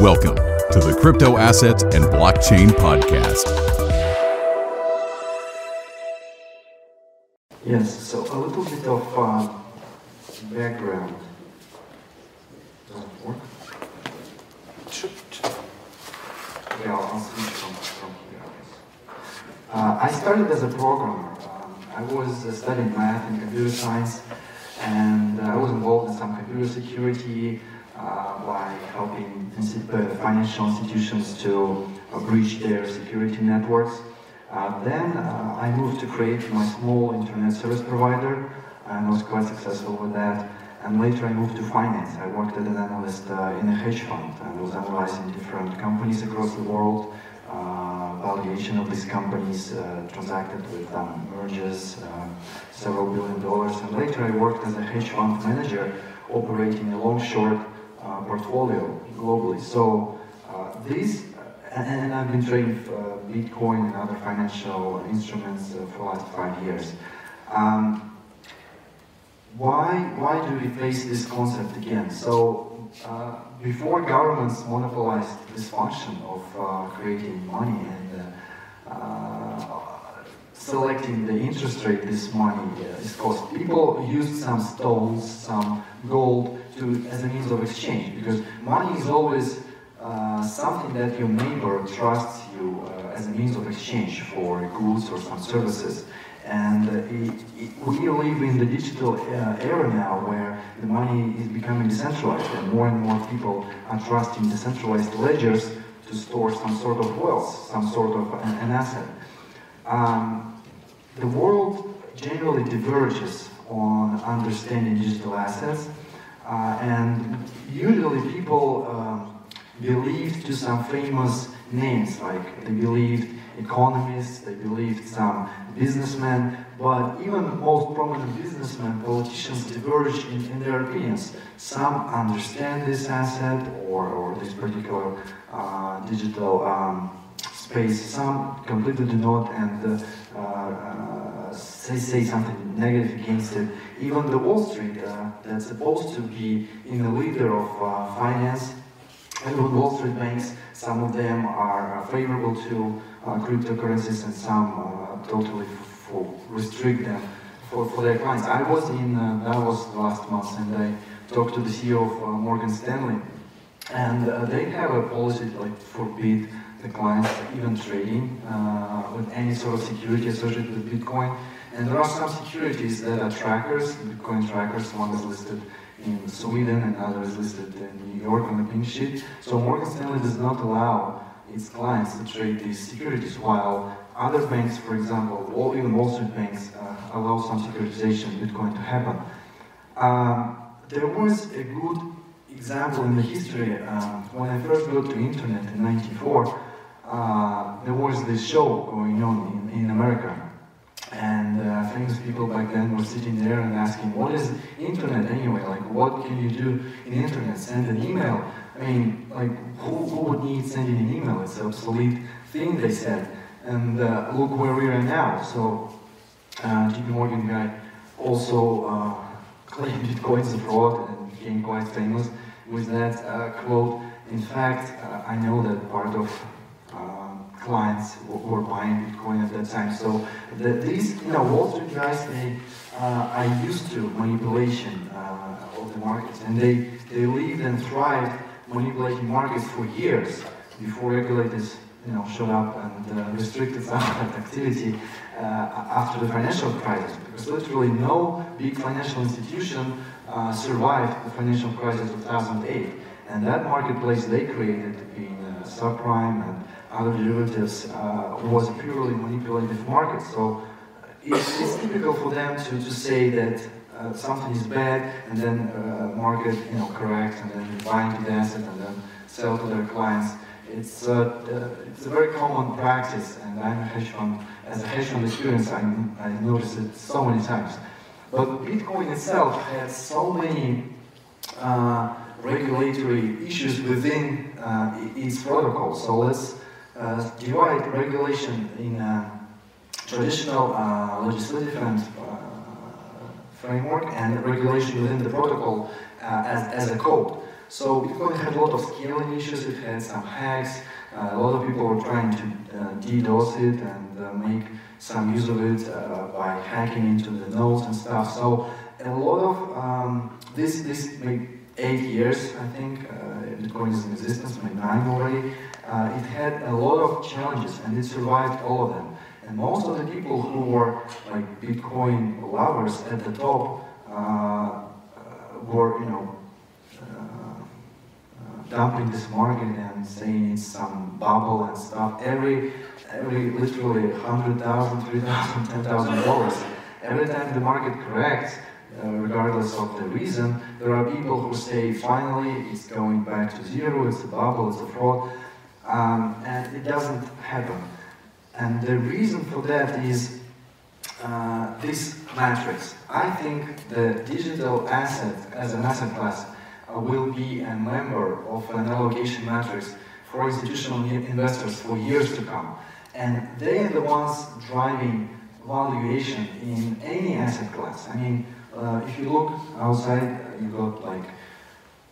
Welcome to the Crypto Assets and Blockchain Podcast. Yes, so a little bit of uh, background. Here. Uh, I started as a programmer. Um, I was uh, studying math and computer science, and uh, I was involved in some computer security uh, helping financial institutions to breach their security networks. Uh, then uh, I moved to create my small internet service provider, and was quite successful with that. And later I moved to finance. I worked as an analyst uh, in a hedge fund and was analyzing different companies across the world, valuation of these companies, transacted with um, mergers, several billion dollars. And later I worked as a hedge fund manager, operating a long-short uh, portfolio globally. So uh, these, and, and I've been trading uh, Bitcoin and other financial instruments uh, for the last five years. Um, why, why do we face this concept again? So, uh, before governments monopolized this function of uh, creating money and uh, uh, selecting the interest rate this money is cost, people used some stones, some gold to, as a means of exchange because money is always uh, something that your neighbor trusts you uh, as a means of exchange for goods or some services. And uh, it, it, we live in the digital uh, era now where the money is becoming decentralized and more and more people are trusting decentralized ledgers to store some sort of wealth, some sort of an, an asset. Um, the world generally diverges on understanding digital assets, uh, and usually people um, believe to some famous names, like they believed economists, they believed some businessmen, but even most prominent businessmen, politicians diverge in, in their opinions. Some understand this asset or, or this particular uh, digital um, space, some completely do not, and uh, uh, say, say something negative against it. Even the Wall Street, uh, that's supposed to be in the leader of uh, finance, and with Wall Street banks, some of them are uh, favorable to uh, cryptocurrencies and some totally restrict them for, for their clients. I was in Davos last month and I talked to the CEO of Morgan Stanley, and uh, they have a policy like forbid the clients even trading uh, with any sort of security associated with Bitcoin. And there are some securities that are trackers, Bitcoin trackers. One is listed in Sweden and is listed in New York on the pink sheet. So Morgan Stanley does not allow its clients to trade these securities, while other banks, for example, or even Wall Street banks, uh, allow some securitization Bitcoin to happen. Um, there was a good example in the history uh, when I first got to internet in '94. Uh, there was this show going on in, in America, and uh, famous people back then were sitting there and asking, "What is internet anyway? Like, what can you do in internet? Send an email? I mean, like, who, who would need sending an email? It's an obsolete thing," they said. And uh, look where we are now. So, uh, JP Morgan guy also uh, claimed Bitcoin is a fraud and became quite famous with that uh, quote. In fact, uh, I know that part of um, clients were buying Bitcoin at that time. So the, these, you know, Wall Street guys, they uh, are used to manipulation uh, of the markets, and they they lived and thrived manipulating markets for years before regulators, you know, showed up and uh, restricted some that activity uh, after the financial crisis. Because literally no big financial institution uh, survived the financial crisis of 2008. And that marketplace they created, being uh, subprime and other derivatives, uh, was purely manipulative market. So it's, it's typical for them to, to say that uh, something is bad and then uh, market, you know, correct and then buy into the asset and then sell to their clients. It's, uh, it's a very common practice, and I'm a hedge fund. As a hedge fund experience, I, I noticed it so many times. But Bitcoin itself has so many uh, regulatory issues within uh, its protocol. So let's uh, divide regulation in traditional uh, legislative and uh, framework and regulation within the protocol uh, as, as a code. So Bitcoin had a lot of scaling issues, it had some hacks, uh, a lot of people were trying to uh, DDoS it and uh, make some use of it by hacking into the nodes and stuff. So a lot of um, this, this made eight years, I think, uh, Bitcoin is in existence, maybe nine already. Uh, it had a lot of challenges and it survived all of them. And most of the people who were like Bitcoin lovers at the top uh, were, you know, dumping this market and saying it's some bubble and stuff. Every, every literally $100,000, $3,000, $10,000, every time the market corrects, uh, regardless of the reason, there are people who say finally it's going back to zero, it's a bubble, it's a fraud, um, and it doesn't happen. And the reason for that is uh, this matrix. I think the digital asset as an asset class uh, will be a member of an allocation matrix for institutional investors for years to come. And they are the ones driving valuation in any asset class. I mean, uh, if you look outside, you got like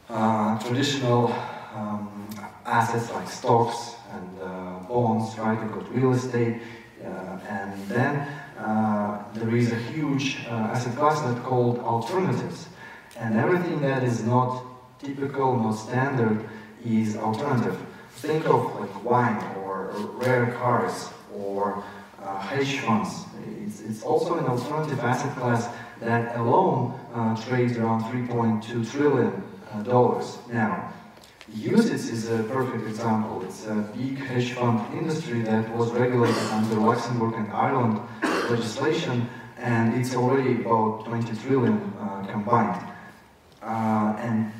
uh, traditional um, assets like stocks and uh, bonds, right? You got real estate, uh, and then uh, there is a huge asset class that's called alternatives. And everything that is not typical, not standard, is alternative. Think of like wine or rare cars or uh, hedge funds. It's, it's, also an alternative asset class that alone uh, trades around 3.2 trillion uh, dollars now. UCITS is a perfect example. It's a big hedge fund industry that was regulated under Luxembourg and Ireland legislation, and it's already about 20 trillion uh, combined. Uh, and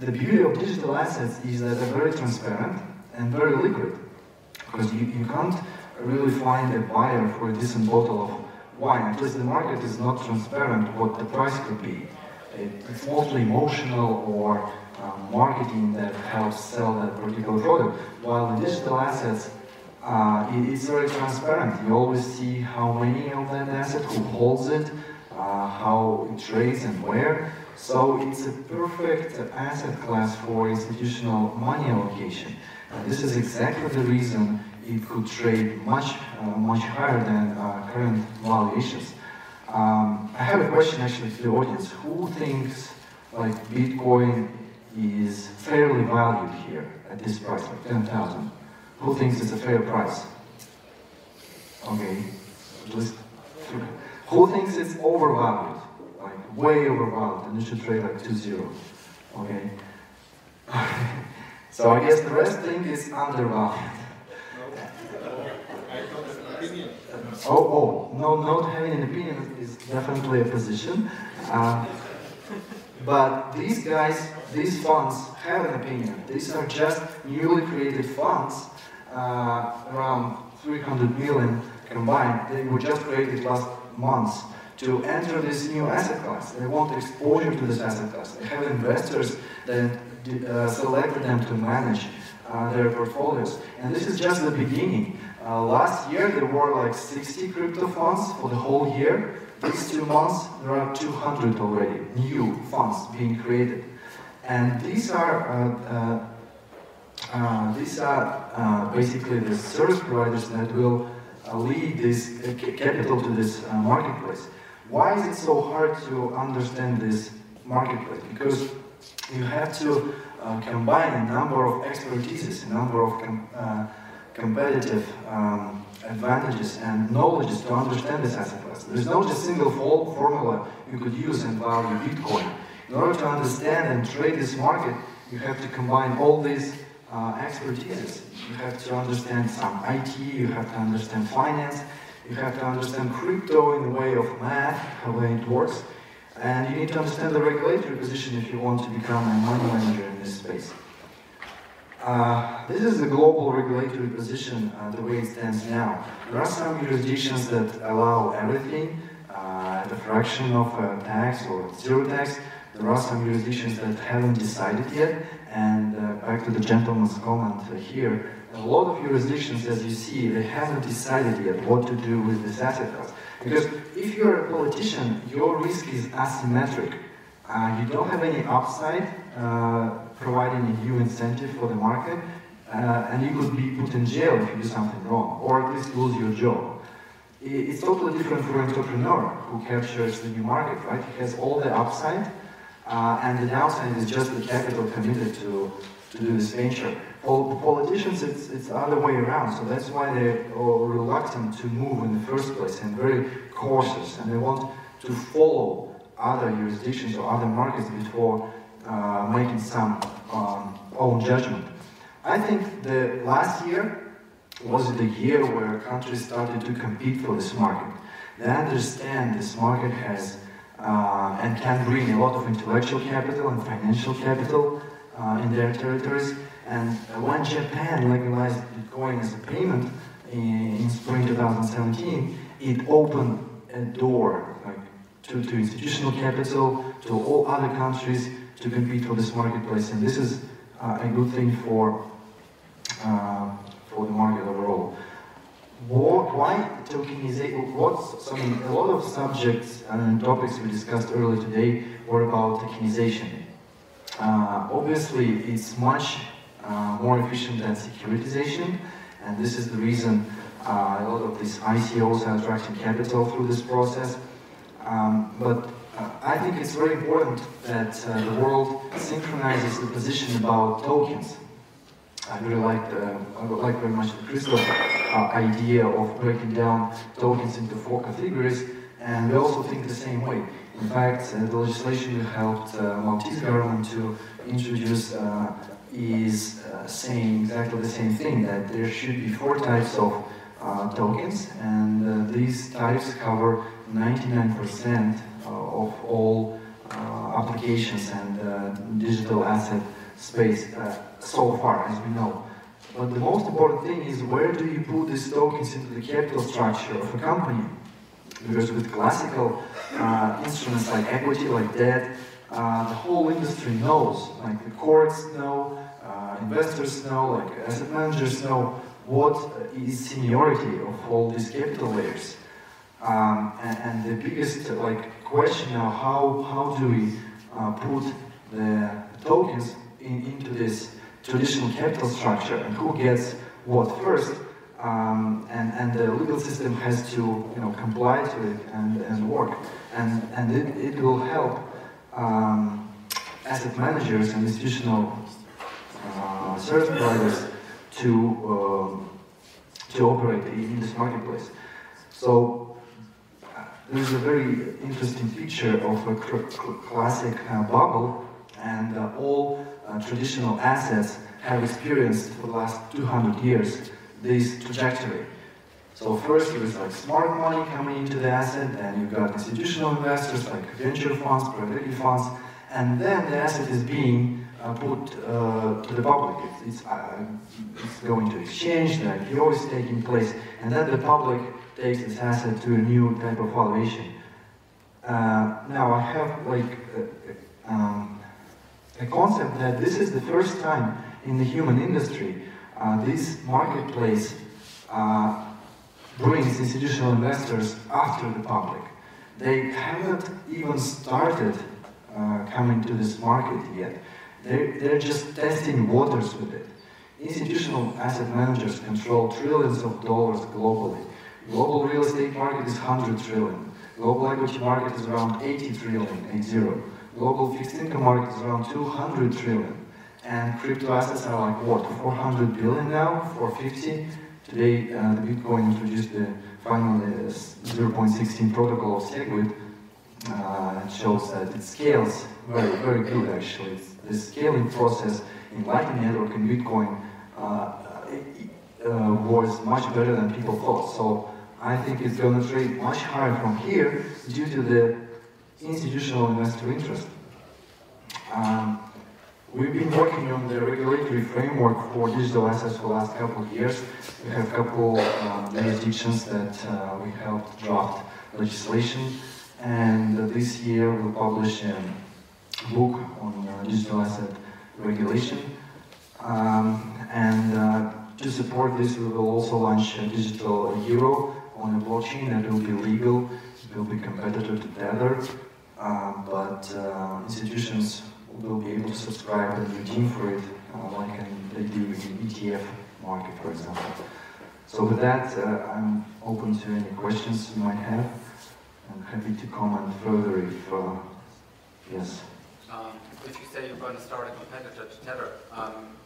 the beauty of digital assets is that they're very transparent and very liquid, because you, you can't really find a buyer for a decent bottle of wine. Because the market is not transparent what the price could be. It's mostly emotional or um, marketing that helps sell that particular product. While the digital assets, uh, it, it's very transparent. You always see how many of that asset, who holds it, uh, how it trades and where. So it's a perfect asset class for institutional money allocation. And this is exactly the reason it could trade much, uh, much higher than uh, current valuations. Um, I have a question actually to the audience. Who thinks like Bitcoin is fairly valued here at this price, like 10,000? Who thinks it's a fair price? Okay, just who thinks it's overvalued? Like way overvalued and it should trade like 2-0. Okay. so I guess the rest think is undervalued. Oh, oh, no, not having an opinion is definitely a position. Uh, but these guys, these funds have an opinion. These are just newly created funds, uh, around 300 million combined. They were just created last months to enter this new asset class. They want exposure to this asset class. They have investors that uh, selected them to manage uh, their portfolios. And this is just the beginning. Uh, last year there were like 60 crypto funds for the whole year. These two months there are 200 already new funds being created, and these are uh, uh, uh these are uh, basically the service providers that will uh, lead this capital to this marketplace. Why is it so hard to understand this marketplace? Because you have to combine a number of expertises, a number of competitive um, advantages and knowledge to understand this asset class. There's no just single formula you could use and value Bitcoin. In order to understand and trade this market, you have to combine all these uh, expertises. You have to understand some IT, you have to understand finance, you have to understand crypto in the way of math, how it works, and you need to understand the regulatory position if you want to become a money manager in this space. Uh, this is the global regulatory position uh, the way it stands now. There are some jurisdictions that allow everything uh, a fraction of tax or zero tax. There are some jurisdictions that haven't decided yet. And uh, back to the gentleman's comment here, a lot of jurisdictions, as you see, they haven't decided yet what to do with this asset class. Because if you're a politician, your risk is asymmetric. Uh, you don't have any upside, uh, providing a new incentive for the market, uh, and you could be put in jail if you do something wrong, or at least lose your job. It's totally different for an entrepreneur who captures the new market, right? He has all the upside, uh, and the downside is just the capital committed to, to do this venture. For politicians, it's, it's the other way around, so that's why they're reluctant to move in the first place and very cautious, and they want to follow other jurisdictions or other markets before uh, making some um, own judgment. I think the last year was the year where countries started to compete for this market. They understand this market has uh, and can bring a lot of intellectual capital and financial capital uh, in their territories. And when Japan legalized Bitcoin as a payment in, in spring 2017, it opened a door like, to, to institutional capital, to all other countries to compete for this marketplace. And this is uh, a good thing for, uh, for the market overall. What, why tokenization? What's, mean, a lot of subjects and topics we discussed earlier today were about tokenization. Uh, obviously, it's much uh, more efficient than securitization, and this is the reason uh, a lot of these ICOs are attracting capital through this process. Um, but uh, I think it's very important that uh, the world synchronizes the position about tokens. I really like, the, I like very much the crystal uh, idea of breaking down tokens into four categories, and we also think the same way. In fact, uh, the legislation helped uh, Maltese government to introduce uh, is uh, saying exactly the same thing, that there should be four types of uh, tokens, and these types cover 99% of all applications and digital asset space so far, as we know. But the most important thing is where do you put these tokens into the capital structure of a company? Because with classical uh, instruments like equity, like debt, uh, the whole industry knows, like the courts know, uh, investors know, like asset managers know what is seniority of all these capital layers. Um, and, and, the biggest like question now, how, how do we uh, put the tokens in, into this traditional capital structure and who gets what first, um, and, and the legal system has to you know, comply to it and, and work. And, and it, it will help um, asset managers and institutional uh, service providers to, um, to operate in this marketplace. So uh, there's a very interesting picture of a classic uh, bubble and uh, all uh, traditional assets have experienced for the last 200 years this trajectory. So first it was like smart money coming into the asset, then you've got institutional investors like venture funds, private equity funds, and then the asset is being uh, put uh, to the public. It's, it's, uh, it's, going to exchange, the IPO is taking place, and then the public takes this asset to a new type of valuation. Uh, now I have like uh, um, a concept that this is the first time in the human industry uh, this marketplace brings institutional investors after the public. They haven't even started coming to this market yet. They're, they're just testing waters with it. Institutional asset managers control trillions of dollars globally. Global real estate market is 100 trillion. Global equity market is around 80 trillion, 80 global fixed income market is around 200 trillion. And crypto assets are like what, 400 billion now, 450? Today, uh, the Bitcoin introduced the final uh, 0.16 protocol of SegWit. Uh, shows that it scales very, very good actually. It's, the scaling process in Lightning Network and Bitcoin uh, uh, was much better than people thought. So I think it's going to trade much higher from here due to the institutional investor interest. Um, we've been working on the regulatory framework for digital assets for the last couple of years. We have a couple uh, jurisdictions that uh, we helped draft legislation, and uh, this year we'll publish a book on uh, digital asset regulation. Um, and uh, to support this, we will also launch a digital euro on a blockchain that will be legal, it will be competitive to Tether, um, but uh, institutions will be able to subscribe and redeem for it, uh, like they do in the ETF market, for example. So with that, uh, I'm open to any questions you might have. I'm happy to comment further if, uh, yes. Um, if you say you're going to start a competitor to Tether, um,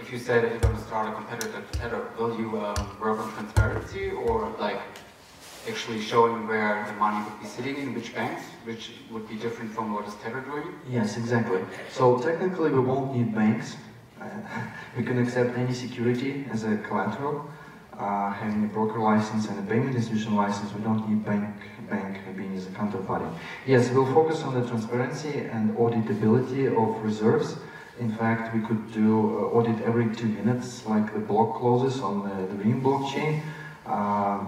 if you say that you're going to start a competitor to Tether, will you um, work on transparency or like actually showing where the money would be sitting in which banks, which would be different from what is Tether doing? Yes, exactly. So technically we won't need banks. Uh, we can accept any security as a collateral. Uh, having a broker license and a payment institution license, we don't need bank bank being as a counterparty. Yes, we'll focus on the transparency and auditability of reserves. In fact, we could do uh, audit every two minutes, like the block closes on the, the blockchain. Uh,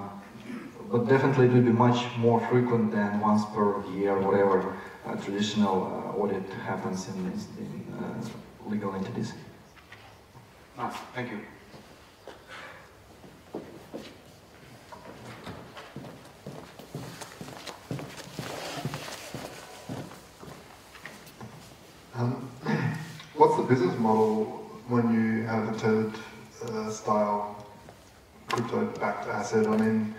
but definitely it will be much more frequent than once per year, whatever uh, traditional uh, audit happens in, in uh, legal entities. Nice, thank you. Um, what's the business model when you have a TED uh, style crypto-backed asset? I mean,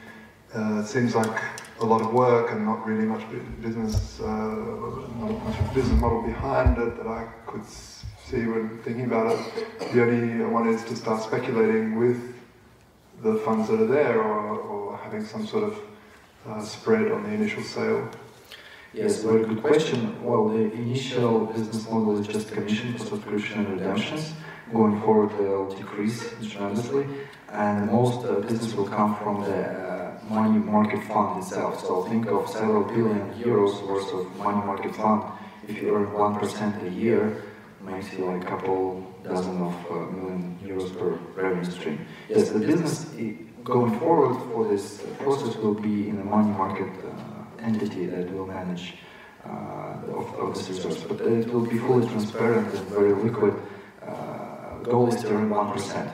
uh, it seems like a lot of work and not really much business, uh, not much business model behind it that I could see when thinking about it. The only one is to start speculating with the funds that are there, or, or having some sort of uh, spread on the initial sale. Yes, very good question. Well, the initial business model is just commission for subscription and redemptions. Going forward, they'll decrease tremendously, and most uh, business will come from the uh, money market fund itself. So think of several billion euros worth of money market fund. If you earn one percent a year, makes you like a couple dozen of uh, million euros per revenue stream. Yes, the business going forward for this process will be in the money market uh, entity that will manage uh, of, of this resource. But it will be fully transparent and very liquid. Uh, goal is to earn 1%.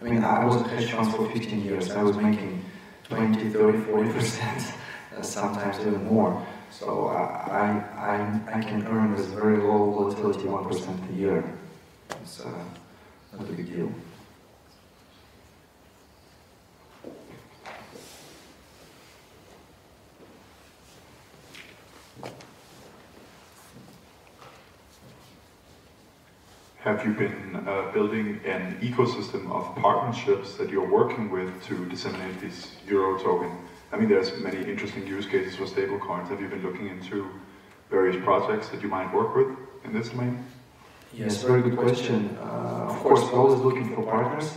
I mean, I was a hedge fund for 15 years. I was making 20, 30, 40%, uh, sometimes even more. So I, I, I can earn with very low volatility 1% a year. It's uh, not a big deal. Have you been uh, building an ecosystem of partnerships that you're working with to disseminate this euro token? I mean, there's many interesting use cases for stablecoins. Have you been looking into various projects that you might work with in this domain? Yes, very good question. Uh, of course, we're always looking for partners,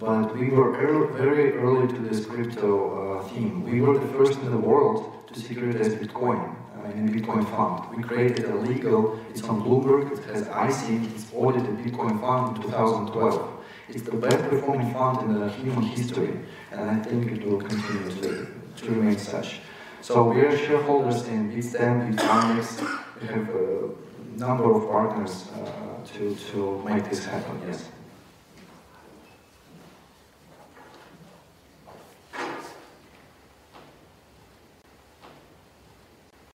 but we were early, very early to this crypto uh, theme. We were the first in the world to securitize Bitcoin in a Bitcoin fund. We created a legal, it's on Bloomberg, it has ISIN, it's audited Bitcoin fund in 2012. It's the best performing fund in human history, and I think it will continue to, to remain such. So we are shareholders in Bitstamp, Bitfinex, we have a number of partners uh, to, to make this happen, yes.